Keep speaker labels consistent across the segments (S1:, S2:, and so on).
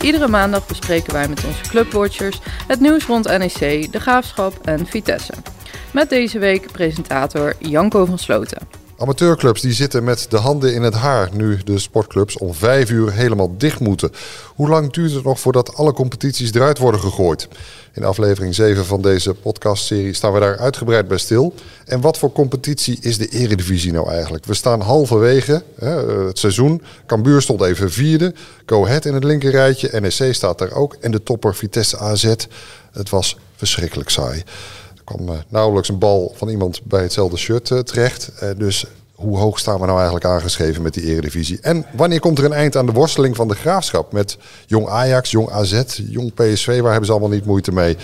S1: Iedere maandag bespreken wij met onze clubwatchers het nieuws rond NEC, de Graafschap en Vitesse. Met deze week presentator Janko van Sloten.
S2: Amateurclubs die zitten met de handen in het haar nu de sportclubs om vijf uur helemaal dicht moeten. Hoe lang duurt het nog voordat alle competities eruit worden gegooid? In aflevering 7 van deze podcastserie staan we daar uitgebreid bij stil. En wat voor competitie is de Eredivisie nou eigenlijk? We staan halverwege hè, het seizoen. Cambuur stond even vierde. Go Ahead in het linkerrijtje. NEC staat daar ook. En de topper Vitesse AZ. Het was verschrikkelijk saai. Er kwam uh, nauwelijks een bal van iemand bij hetzelfde shirt uh, terecht. Dus hoe hoog staan we nou eigenlijk aangeschreven met die eredivisie? En wanneer komt er een eind aan de worsteling van de graafschap met jong Ajax, jong AZ, jong PSV? Waar hebben ze allemaal niet moeite mee?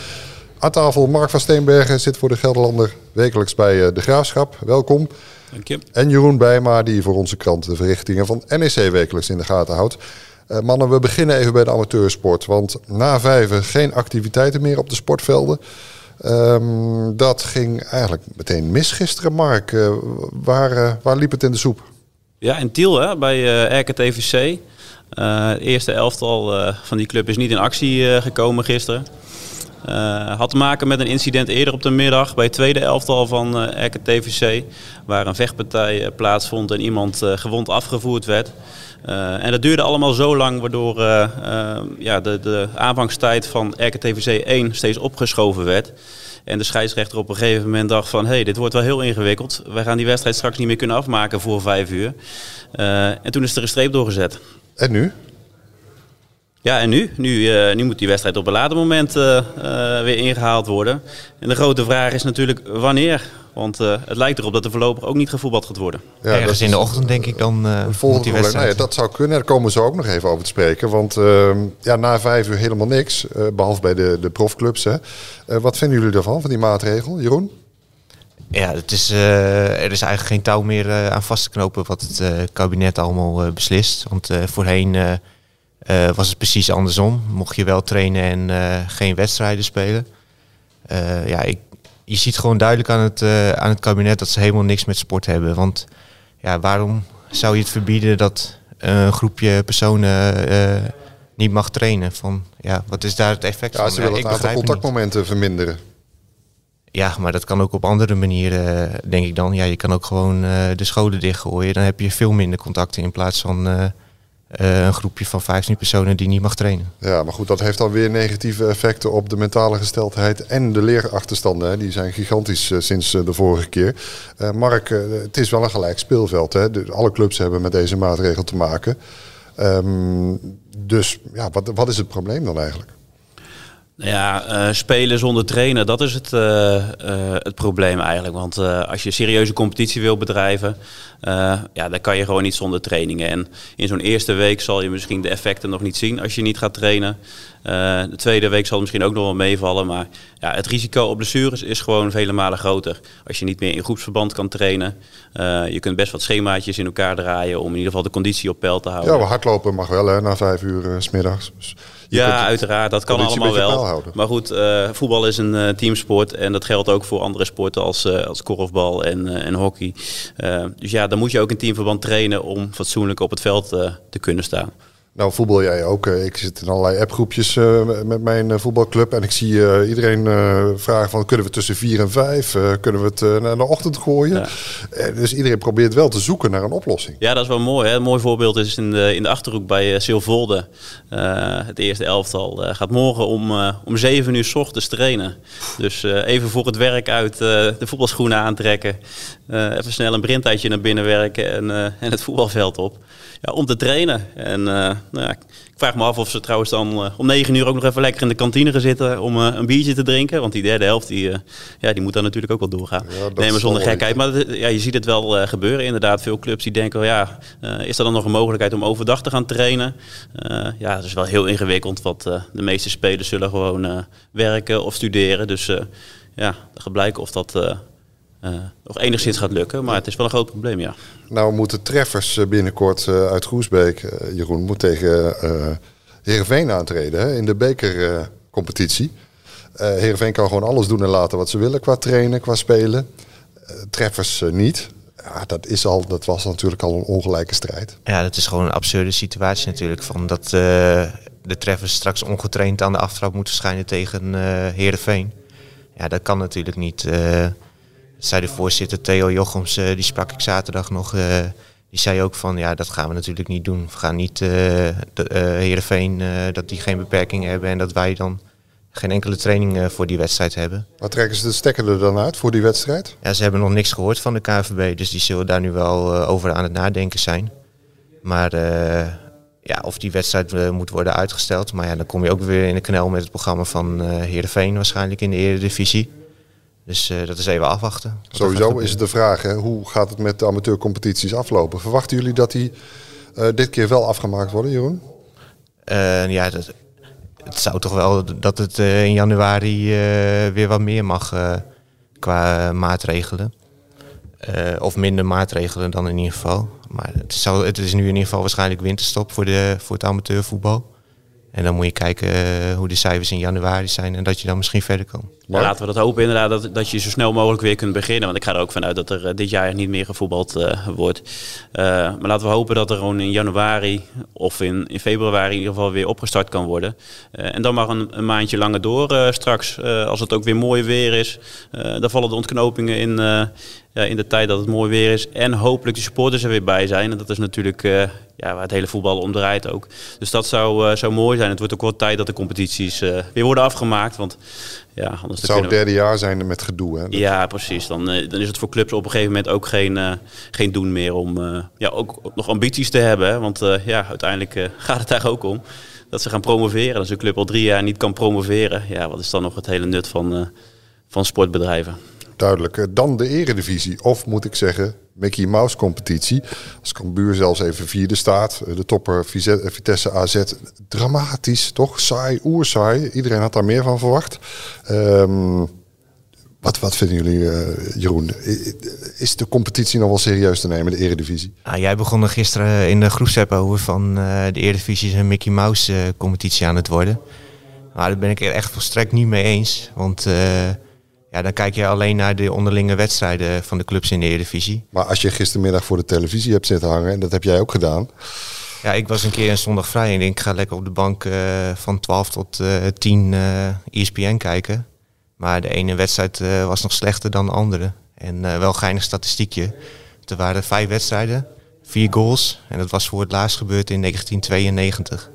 S2: Aan tafel Mark van Steenbergen zit voor de Gelderlander wekelijks bij de graafschap. Welkom.
S3: Dank je.
S2: En Jeroen Bijma die voor onze krant de verrichtingen van NEC wekelijks in de gaten houdt. Uh, mannen, we beginnen even bij de amateursport. Want na vijven geen activiteiten meer op de sportvelden. Um, dat ging eigenlijk meteen mis gisteren, Mark. Uh, waar, uh, waar liep het in de soep?
S3: Ja, in Tiel hè, bij uh, RKTVC. het eerste elftal van die club is niet in actie gekomen gisteren. Had te maken met een incident eerder op de middag bij het tweede elftal van RKTVC. Waar een vechtpartij plaatsvond en iemand gewond afgevoerd werd. Uh, en dat duurde allemaal zo lang, waardoor uh, uh, ja, de, de aanvangstijd van RKTVC 1 steeds opgeschoven werd. En de scheidsrechter op een gegeven moment dacht van... hé, hey, dit wordt wel heel ingewikkeld. Wij gaan die wedstrijd straks niet meer kunnen afmaken voor vijf uur. en toen is er een streep doorgezet.
S2: En nu?
S3: Ja, en nu? Nu, nu moet die wedstrijd op een later moment weer ingehaald worden. En de grote vraag is natuurlijk wanneer... Want uh, het lijkt erop dat er voorlopig ook niet gevoetbald gaat worden.
S4: Ja, Ergens in de ochtend denk ik dan uh,
S2: volgende die wedstrijd. Nou ja, dat zou kunnen. Daar komen ze ook nog even over te spreken. Want uh, ja, na vijf uur helemaal niks. behalve bij de, de profclubs. Hè. wat vinden jullie daarvan, van die maatregel? Jeroen?
S4: Ja, het is, er is eigenlijk geen touw meer aan vast te knopen wat het kabinet allemaal beslist. Want voorheen was het precies andersom. Mocht je wel trainen en geen wedstrijden spelen. ja, ik, je ziet gewoon duidelijk aan het, aan het kabinet dat ze helemaal niks met sport hebben. Want ja, waarom zou je het verbieden dat een groepje personen niet mag trainen? Van, ja, wat is daar het effect
S2: ja,
S4: van?
S2: Ze willen
S4: ja,
S2: het aantal contactmomenten verminderen.
S4: Ja, maar dat kan ook op andere manieren, denk ik dan. Ja, je kan ook gewoon de scholen dichtgooien. Dan heb je veel minder contacten in plaats van uh, een groepje van 15 personen die niet mag trainen.
S2: Ja, maar goed, dat heeft dan weer negatieve effecten op de mentale gesteldheid en de leerachterstanden. Hè. Die zijn gigantisch uh, sinds uh, de vorige keer. Mark, het is wel een gelijk speelveld. Hè. Alle clubs hebben met deze maatregel te maken. Um, dus ja, wat, wat is het probleem dan eigenlijk?
S3: Nou ja, uh, spelen zonder trainen, dat is het, uh, uh, het probleem eigenlijk. Want als je serieuze competitie wil bedrijven, ja, dan kan je gewoon niet zonder trainingen. En in zo'n eerste week zal je misschien de effecten nog niet zien als je niet gaat trainen. de tweede week zal het misschien ook nog wel meevallen. Maar ja, het risico op blessures is gewoon vele malen groter. Als je niet meer in groepsverband kan trainen. je kunt best wat schemaatjes in elkaar draaien om in ieder geval de conditie op peil te houden.
S2: Ja, maar hardlopen mag wel hè, na vijf uur s smiddags. Dus
S3: ja, uiteraard. Dat kan allemaal wel. Maar goed, uh, voetbal is een uh, teamsport. En dat geldt ook voor andere sporten als, uh, als korfbal en, en hockey. dus ja, dan moet je ook in teamverband trainen om fatsoenlijk op het veld te kunnen staan.
S2: Nou, voetbal jij ook. Ik zit in allerlei appgroepjes uh, met mijn voetbalclub. En ik zie uh, iedereen uh, vragen van... kunnen we tussen vier en vijf? kunnen we het naar de ochtend gooien? Ja. dus iedereen probeert wel te zoeken naar een oplossing.
S3: Ja, dat is wel mooi. Hè? Een mooi voorbeeld is in de, in de Achterhoek bij Silvolde. het eerste elftal gaat morgen om, om zeven uur s ochtends trainen. Dus even voor het werk uit de voetbalschoenen aantrekken. even snel een brintijdje naar binnen werken en, en het voetbalveld op. ja, om te trainen. En nou ja, ik vraag me af of ze trouwens dan om negen uur ook nog even lekker in de kantine gaan zitten om een biertje te drinken. Want die derde helft, die, ja, die moet dan natuurlijk ook wel doorgaan. Nee, maar zonder gekheid. Maar ja, je ziet het wel gebeuren inderdaad. Veel clubs die denken, oh ja, is er dan nog een mogelijkheid om overdag te gaan trainen? ja, dat is wel heel ingewikkeld, want de meeste spelers zullen gewoon werken of studeren. Dus ja, dat gaat blijken of dat nog enigszins gaat lukken. Maar het is wel een groot probleem, ja.
S2: Nou moeten treffers eh, binnenkort uh, uit Groesbeek, Jeroen, moet tegen Heerenveen aantreden hè, in de bekercompetitie. Heerenveen kan gewoon alles doen en laten wat ze willen qua trainen, qua spelen. treffers niet. Ja, dat, is al, dat was natuurlijk al een ongelijke strijd.
S4: Ja, dat is gewoon een absurde situatie natuurlijk. Van dat de treffers straks ongetraind aan de aftrap moeten schijnen tegen uh, Heerenveen. Ja, dat kan natuurlijk niet zei de voorzitter Theo Jochems, eh, die sprak ik zaterdag nog. Eh, die zei ook van ja, dat gaan we natuurlijk niet doen. We gaan niet de, Heerenveen dat die geen beperkingen hebben en dat wij dan geen enkele training voor die wedstrijd hebben.
S2: Wat trekken ze de stekker er dan uit voor die wedstrijd?
S4: Ja, ze hebben nog niks gehoord van de KVB, dus die zullen daar nu wel over aan het nadenken zijn. Maar ja, of die wedstrijd moet worden uitgesteld. Maar ja, dan kom je ook weer in de knel met het programma van uh, Heerenveen waarschijnlijk in de Eredivisie. Dus uh, dat is even afwachten.
S2: Sowieso is het de vraag, hè, hoe gaat het met de amateurcompetities aflopen? Verwachten jullie dat die uh, dit keer wel afgemaakt worden, Jeroen?
S4: Uh, ja, dat, het zou toch wel dat het in januari weer wat meer mag qua maatregelen. of minder maatregelen dan in ieder geval. Maar het, zou, het is nu in ieder geval waarschijnlijk winterstop voor, de, voor het amateurvoetbal. En dan moet je kijken eh, hoe de cijfers in januari zijn en dat je dan misschien verder kan.
S3: Maar laten we dat hopen inderdaad, dat, dat je zo snel mogelijk weer kunt beginnen. Want ik ga er ook vanuit dat er eh, dit jaar niet meer gevoetbald uh, wordt. maar laten we hopen dat er gewoon in januari of in, in februari in ieder geval weer opgestart kan worden. en dan mag een, een maandje langer door straks, als het ook weer mooi weer is. dan vallen de ontknopingen in, ja, in de tijd dat het mooi weer is. En hopelijk de supporters er weer bij zijn. En dat is natuurlijk ja, waar het hele voetbal om draait ook. Dus dat zou, uh, zou mooi zijn. Het wordt ook wel tijd dat de competities uh, weer worden afgemaakt. Want ja, anders
S2: het zou het derde jaar zijn met gedoe. Hè?
S3: Ja, precies. Dan, dan is het voor clubs op een gegeven moment ook geen, geen doen meer om ja, ook nog ambities te hebben. Hè? Want ja, uiteindelijk gaat het daar ook om dat ze gaan promoveren. Als een club al drie jaar niet kan promoveren, ja, wat is dan nog het hele nut van, van sportbedrijven?
S2: Duidelijk. Dan de eredivisie. Of moet ik zeggen, Mickey Mouse competitie. Als Cambuur zelfs even vierde staat. De topper Vitesse AZ. Dramatisch, toch? Saai, oersaai. Iedereen had daar meer van verwacht. Um, wat, wat vinden jullie, Jeroen? Is de competitie nog wel serieus te nemen, de eredivisie?
S4: Ah, jij begon er gisteren in de groepsapp over van de eredivisie een Mickey Mouse competitie aan het worden. Maar daar ben ik er echt volstrekt niet mee eens. Want ja, dan kijk je alleen naar de onderlinge wedstrijden van de clubs in de Eredivisie.
S2: Maar als je gistermiddag voor de televisie hebt zitten hangen, en dat heb jij ook gedaan.
S4: Ja, ik was een keer een zondag vrij en ik ga lekker op de bank uh, van 12 tot uh, 10 uh, ESPN kijken. Maar de ene wedstrijd was nog slechter dan de andere. En wel geinig statistiekje. Er waren vijf wedstrijden, vier goals. En dat was voor het laatst gebeurd in 1992.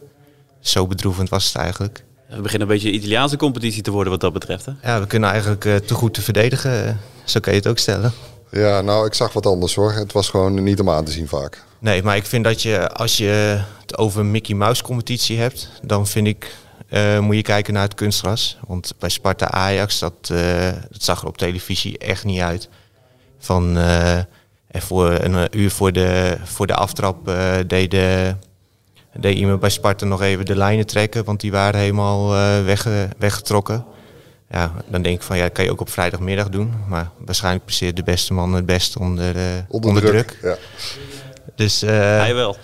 S4: Zo bedroevend was het eigenlijk.
S3: We beginnen een beetje een Italiaanse competitie te worden wat dat betreft. Hè?
S4: Ja, we kunnen eigenlijk uh, te goed te verdedigen. Zo kan je het ook stellen.
S2: Ja, nou, ik zag wat anders hoor. Het was gewoon niet om aan te zien vaak.
S4: Nee, maar ik vind dat je, als je het over Mickey Mouse competitie hebt, dan vind ik, uh, moet je kijken naar het kunstgras. Want bij Sparta Ajax, dat, uh, dat zag er op televisie echt niet uit. Van, en voor een uur voor de, voor de aftrap deden deed iemand bij Sparta nog even de lijnen trekken, want die waren helemaal uh, weg, weggetrokken. Ja, dan denk ik van ja, dat kan je ook op vrijdagmiddag doen. Maar waarschijnlijk presteert de beste man het beste onder, uh, onder, onder druk. druk. Ja.
S3: Dus, uh, Hij wel.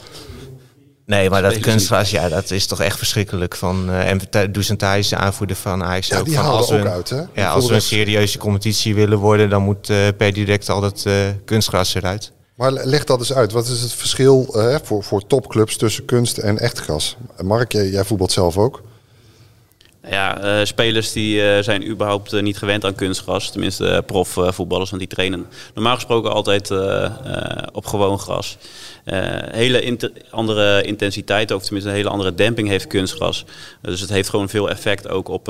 S4: Nee, maar dat kunstgras, ja, dat is toch echt verschrikkelijk. Van, uh, en Dusan Thijs, de aanvoerder van Ajax,
S2: ja,
S4: ook
S2: van als we, ook uit, hè?
S4: Ja, als we een serieuze competitie willen worden, dan moet uh, per direct al dat uh, kunstgras eruit.
S2: Maar leg dat eens uit. Wat is het verschil uh, voor, voor topclubs tussen kunst en echt gras? Mark, jij voetbalt zelf ook.
S3: Ja, uh, spelers die uh, zijn überhaupt uh, niet gewend aan kunstgras. Tenminste, profvoetballers, want die trainen normaal gesproken altijd op gewoon gras. hele andere intensiteit, of tenminste een hele andere demping heeft kunstgras. dus het heeft gewoon veel effect ook op,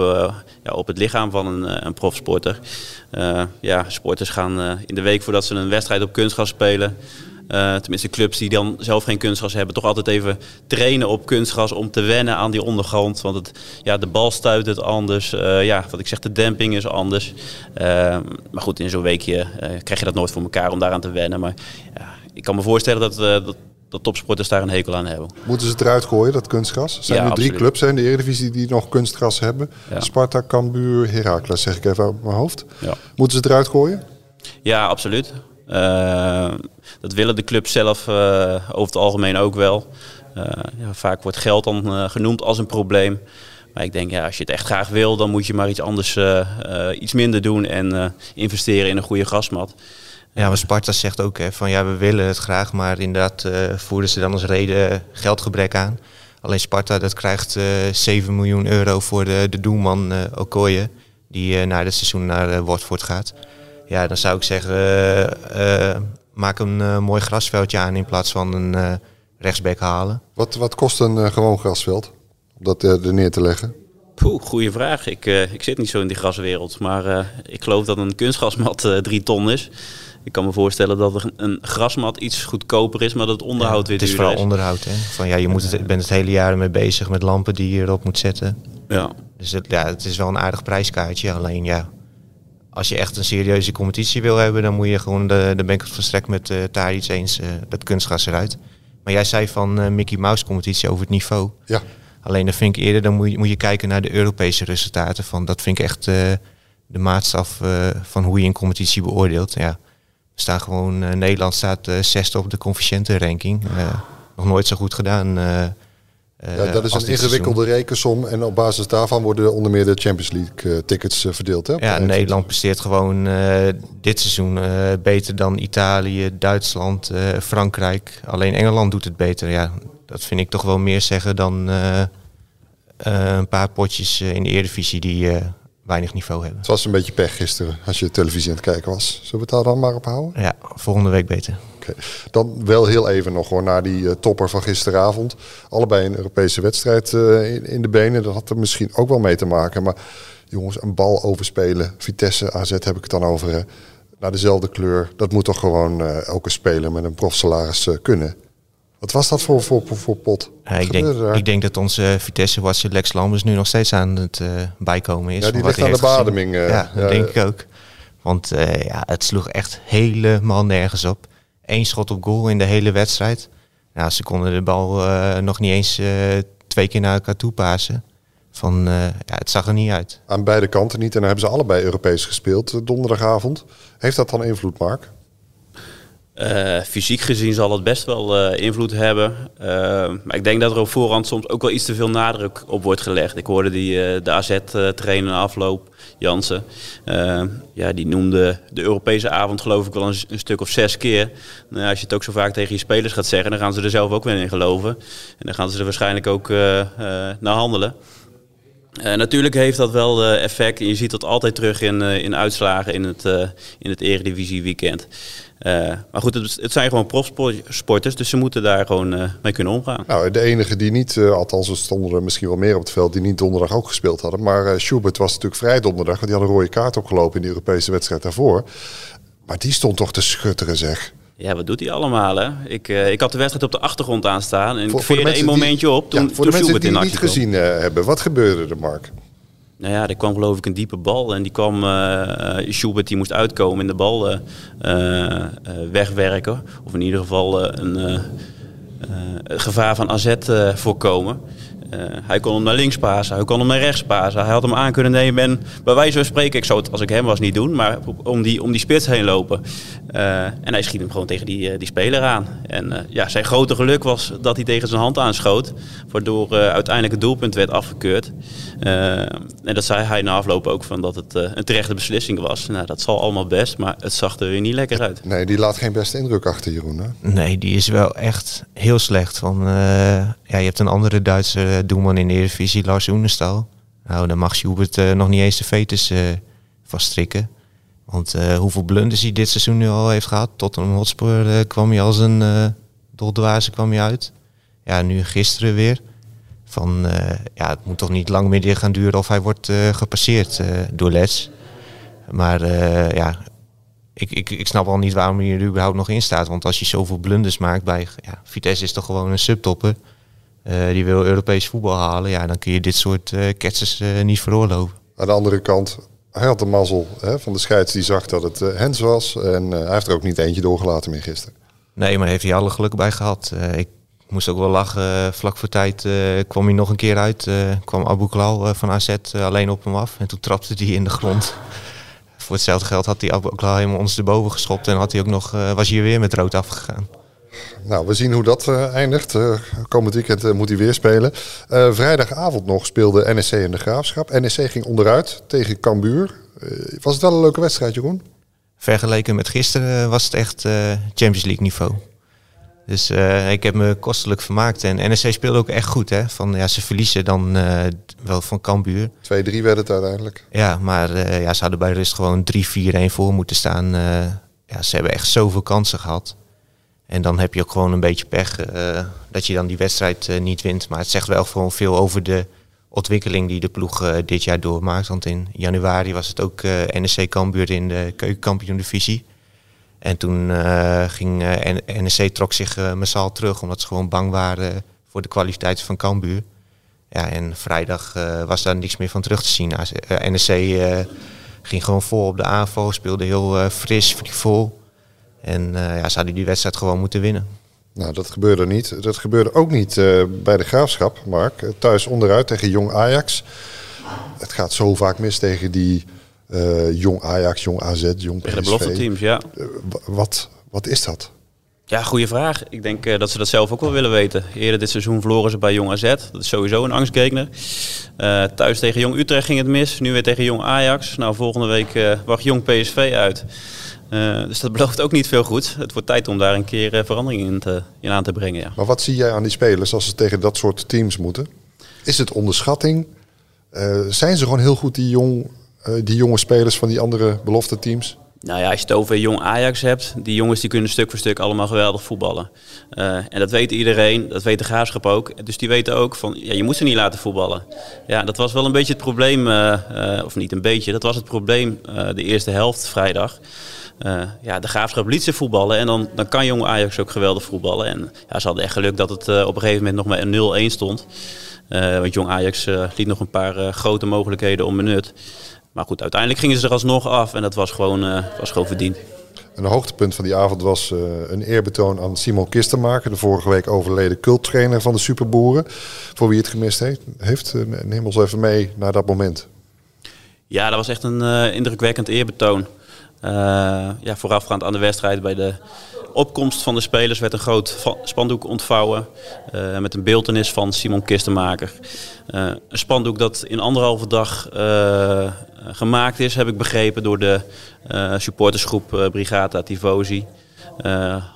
S3: ja, op het lichaam van een, een profsporter. ja, sporters gaan in de week voordat ze een wedstrijd op kunstgras spelen tenminste, clubs die dan zelf geen kunstgras hebben, toch altijd even trainen op kunstgras om te wennen aan die ondergrond. Want het, ja, de bal stuit het anders. ja, wat ik zeg, de demping is anders. maar goed, in zo'n weekje krijg je dat nooit voor elkaar om daaraan te wennen. Maar ja, ik kan me voorstellen dat, dat dat topsporters daar een hekel aan hebben.
S2: Moeten ze het eruit gooien, dat kunstgras? Er zijn nu drie clubs in de Eredivisie die nog kunstgras hebben. Sparta, Cambuur, Heracles, zeg ik even uit mijn hoofd. Ja. Moeten ze het eruit gooien?
S3: Ja, absoluut. Uh, dat willen de clubs zelf uh, over het algemeen ook wel. Uh, ja, vaak wordt geld dan genoemd als een probleem. Maar ik denk, ja, als je het echt graag wil, dan moet je maar iets anders, iets minder doen en investeren in een goede grasmat.
S4: Ja, maar Sparta zegt ook hè, van ja, we willen het graag, maar inderdaad voerden ze dan als reden geldgebrek aan. Alleen Sparta dat krijgt uh, eh, 7 miljoen euro voor de, de doelman Okoye, die na het seizoen naar Watford gaat. Ja, dan zou ik zeggen, maak een mooi grasveldje aan in plaats van een rechtsback halen.
S2: Wat, wat kost een gewoon grasveld om dat er neer te leggen?
S3: Poeh, goede vraag. Ik, ik zit niet zo in die graswereld, maar ik geloof dat een kunstgrasmat 3 ton is. Ik kan me voorstellen dat een grasmat iets goedkoper is, maar dat het onderhoud weer
S4: duurder
S3: is.
S4: Het is vooral onderhoud. Hè? Van, ja, je moet het, bent het hele jaar mee bezig met lampen die je erop moet zetten. Ja. Dus het, ja, het is wel een aardig prijskaartje. Alleen ja, als je echt een serieuze competitie wil hebben, dan moet je gewoon, de, de ben ik het verstrekt met uh, daar iets eens, uh, het kunstgras eruit. Maar jij zei van uh, Mickey Mouse competitie over het niveau.
S2: Ja.
S4: Alleen dan vind ik eerder, dan moet je, moet je kijken naar de Europese resultaten. Van, dat vind ik echt de maatstaf van hoe je een competitie beoordeelt. Ja staan gewoon, Nederland staat zesde op de coëfficiëntenranking. Uh, nog nooit zo goed gedaan.
S2: Ja, dat is een ingewikkelde rekensom. En op basis daarvan worden onder meer de Champions League tickets verdeeld. Hè,
S4: ja, Nederland presteert gewoon dit seizoen beter dan Italië, Duitsland, Frankrijk. Alleen Engeland doet het beter. Ja, dat vind ik toch wel meer zeggen dan een paar potjes in de Eredivisie die weinig niveau hebben.
S2: Het was een beetje pech gisteren als je televisie aan het kijken was. Zullen we het daar dan maar op houden?
S4: Ja, volgende week beter.
S2: Dan wel heel even nog hoor, naar die uh, topper van gisteravond. Allebei een Europese wedstrijd uh, in, in, de benen. Dat had er misschien ook wel mee te maken. Maar jongens, een bal overspelen. Vitesse, AZ heb ik het dan over. Hè. Naar dezelfde kleur. Dat moet toch gewoon uh, elke speler met een profsalaris kunnen. Wat was dat voor, voor, voor, pot?
S4: ik, denk, ik denk dat onze Vitesse-watcher Lex Lambers nu nog steeds aan het uh, bijkomen is.
S2: Ja, die ligt aan de bademing.
S4: Uh, ja, dat denk ik ook. Want uh, ja, het sloeg echt helemaal nergens op. Eén schot op goal in de hele wedstrijd. Nou, ze konden de bal nog niet eens twee keer naar elkaar toe pasen. Van, ja, het zag er niet uit.
S2: Aan beide kanten niet. En dan hebben ze allebei Europees gespeeld donderdagavond. Heeft dat dan invloed, Mark?
S3: Uh, fysiek gezien zal het best wel uh, invloed hebben. Uh, maar ik denk dat er op voorhand soms ook wel iets te veel nadruk op wordt gelegd. Ik hoorde die, de AZ-trainer afloop, Jansen. ja, die noemde de Europese avond geloof ik wel een, een stuk of zes keer. Nou, als je het ook zo vaak tegen je spelers gaat zeggen, dan gaan ze er zelf ook weer in geloven. En dan gaan ze er waarschijnlijk ook naar handelen. Uh, natuurlijk heeft dat wel uh, effect. En je ziet dat altijd terug in, uh, in uitslagen in het, in het Eredivisie weekend. maar goed, het, het, zijn gewoon profsporters, dus ze moeten daar gewoon mee kunnen omgaan.
S2: Nou, de enige die niet, althans er stonden er misschien wel meer op het veld, die niet donderdag ook gespeeld hadden. Maar Schubert was natuurlijk vrij donderdag, want die had een rode kaart opgelopen in de Europese wedstrijd daarvoor. Maar die stond toch te schutteren, zeg.
S3: Ja, wat doet hij allemaal, hè? Ik, uh, ik had de wedstrijd op de achtergrond aanstaan en voor, ik veerde één momentje op toen,
S2: ja, voor de mensen die het niet gezien uh, hebben, wat gebeurde er, Mark?
S3: Nou ja, er kwam geloof ik een diepe bal en die kwam, uh, Schubert die moest uitkomen en de bal wegwerken. Of in ieder geval een gevaar van AZ voorkomen. Uh, hij kon hem naar links pasen, hij kon hem naar rechts pasen. Hij had hem aan kunnen nemen en bij wijze van spreken, ik zou het als ik hem was niet doen, maar om die, om die spits heen lopen. Uh, en hij schiet hem gewoon tegen die, uh, die speler aan. En ja, zijn grote geluk was dat hij tegen zijn hand aanschoot, waardoor uiteindelijk het doelpunt werd afgekeurd. en dat zei hij na afloop ook van dat het een terechte beslissing was. Nou, dat zal allemaal best, maar het zag er weer niet lekker uit.
S2: Nee, die laat geen beste indruk achter, Jeroen. Hè?
S4: Nee, die is wel echt heel slecht. Van, ja, je hebt een andere Duitse uh, doelman in de Eredivisie, Lars Oenestal. Nou, dan mag Schubert uh, nog niet eens de fetus uh, vaststrikken. Want hoeveel blunders hij dit seizoen nu al heeft gehad. Tot een Hotspur kwam hij als een uh, kwam hij uit. Ja, nu gisteren weer. Van, ja, het moet toch niet lang meer gaan duren of hij wordt gepasseerd door Les. Maar ja, ik, ik, ik snap al niet waarom hij er überhaupt nog in staat. Want als je zoveel blunders maakt bij... Ja, Vitesse is toch gewoon een subtopper. Uh, die wil Europees voetbal halen. Ja, dan kun je dit soort uh, ketsers uh, niet veroorloven.
S2: Aan de andere kant, hij had de mazzel hè, van de scheids die zag dat het Hens was. En hij heeft er ook niet eentje doorgelaten meer gisteren.
S4: Nee, maar heeft hij alle geluk bij gehad. ik moest ook wel lachen. vlak voor tijd kwam hij nog een keer uit. kwam Abu Klal van AZ alleen op hem af. En toen trapte hij in de grond voor hetzelfde geld had hij al helemaal ons erboven geschopt. En had hij ook nog, was hij weer met rood afgegaan.
S2: Nou, we zien hoe dat uh, eindigt. Uh, komend weekend moet hij weer spelen. vrijdagavond nog speelde NEC in de Graafschap. NEC ging onderuit tegen Cambuur. was het wel een leuke wedstrijd, Jeroen?
S4: Vergeleken met gisteren was het echt Champions League niveau. Dus ik heb me kostelijk vermaakt. En NEC speelde ook echt goed. Hè? Van, ja, ze verliezen dan wel van Cambuur. 2-3
S2: werd het uiteindelijk.
S4: Ja, maar ja, ze hadden bij rust gewoon 3-4-1 voor moeten staan. ja, ze hebben echt zoveel kansen gehad. En dan heb je ook gewoon een beetje pech dat je dan die wedstrijd niet wint. Maar het zegt wel gewoon veel over de ontwikkeling die de ploeg dit jaar doormaakt. Want in januari was het ook NEC Cambuur in de keukenkampioen divisie. En toen ging eh, NEC trok zich massaal terug, omdat ze gewoon bang waren voor de kwaliteit van Cambuur. Ja, en vrijdag was daar niks meer van terug te zien. NEC ging gewoon vol op de aanval, speelde heel fris, frivol. En ja, ze hadden die wedstrijd gewoon moeten winnen.
S2: Nou, dat gebeurde niet. Dat gebeurde ook niet bij de Graafschap, Mark. Thuis onderuit tegen Jong Ajax. Het gaat zo vaak mis tegen die uh, jong Ajax, jong AZ, jong PSV.
S3: de belofte teams, ja.
S2: Uh, wat, wat is dat?
S3: Ja, goede vraag. Ik denk uh, dat ze dat zelf ook wel willen weten. Eerder dit seizoen verloren ze bij Jong AZ. Dat is sowieso een angstgekner. thuis tegen Jong Utrecht ging het mis. Nu weer tegen Jong Ajax. Nou, volgende week wacht Jong PSV uit. dus dat belooft ook niet veel goed. Het wordt tijd om daar een keer verandering in, te, in aan te brengen. Ja.
S2: Maar wat zie jij aan die spelers als ze tegen dat soort teams moeten? Is het onderschatting? zijn ze gewoon heel goed, die jong eh, die jonge spelers van die andere belofte teams?
S3: Nou ja, als je het over jong Ajax hebt, die jongens die kunnen stuk voor stuk allemaal geweldig voetballen. Uh, en dat weet iedereen, dat weet de graafschap ook. Dus die weten ook van, ja, je moet ze niet laten voetballen. Ja, dat was wel een beetje het probleem, uh, uh, of niet een beetje, dat was het probleem de eerste helft vrijdag. ja, de graafschap liet ze voetballen en dan, dan kan jong Ajax ook geweldig voetballen. En ja, ze hadden echt geluk dat het op een gegeven moment nog maar een 0-1 stond. want jong Ajax liet nog een paar grote mogelijkheden om benut. Maar goed, uiteindelijk gingen ze er alsnog af en dat was gewoon, uh, was gewoon verdiend.
S2: Een hoogtepunt van die avond was uh, een eerbetoon aan Simon Kistenmaker, de vorige week overleden culttrainer van de Superboeren. Voor wie het gemist heeft, heeft uh, neem ons even mee naar dat moment.
S3: Ja, dat was echt een indrukwekkend eerbetoon. ja, voorafgaand aan de wedstrijd bij de opkomst van de spelers werd een groot spandoek ontvouwen uh, met een beeldenis van Simon Kistenmaker. Uh, een spandoek dat in anderhalve dag uh, gemaakt is, heb ik begrepen, door de supportersgroep Brigata Tifosi.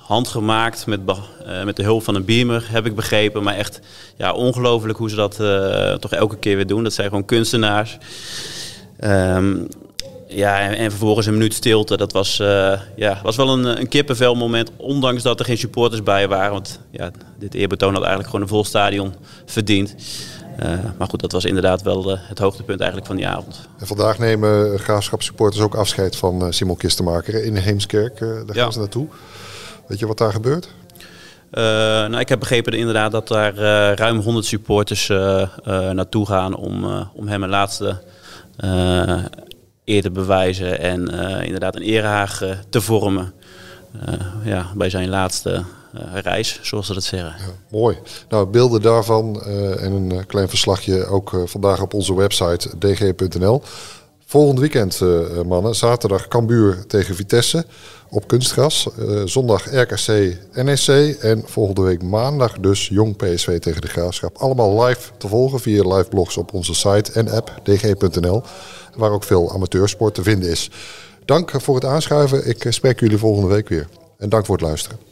S3: handgemaakt met, met de hulp van een beamer, heb ik begrepen. Maar echt ja, ongelooflijk hoe ze dat toch elke keer weer doen. Dat zijn gewoon kunstenaars. Um, ja, en, en, vervolgens een minuut stilte. Dat was, uh, ja, was wel een, een kippenvel moment. Ondanks dat er geen supporters bij waren. Want ja, dit eerbetoon had eigenlijk gewoon een vol stadion verdiend. Uh, maar goed, dat was inderdaad wel uh, het hoogtepunt eigenlijk van die avond.
S2: En vandaag nemen graafschapssupporters ook afscheid van Simon Kistenmaker in Heemskerk. daar gaan ze naartoe. Weet je wat daar gebeurt?
S3: nou, ik heb begrepen inderdaad dat daar ruim 100 supporters naartoe gaan om, om hem een laatste eer te bewijzen en uh, inderdaad een erehaag uh, te vormen uh, ja, bij zijn laatste reis, zoals ze dat zeggen. Ja,
S2: mooi. Nou, beelden daarvan en een klein verslagje ook vandaag op onze website dg.nl. Volgend weekend, mannen, zaterdag Cambuur tegen Vitesse op kunstgras. zondag RKC NEC en volgende week maandag dus Jong PSV tegen de Graafschap. Allemaal live te volgen via live blogs op onze site en app dg.nl waar ook veel amateursport te vinden is. Dank voor het aanschuiven. Ik spreek jullie volgende week weer. En dank voor het luisteren.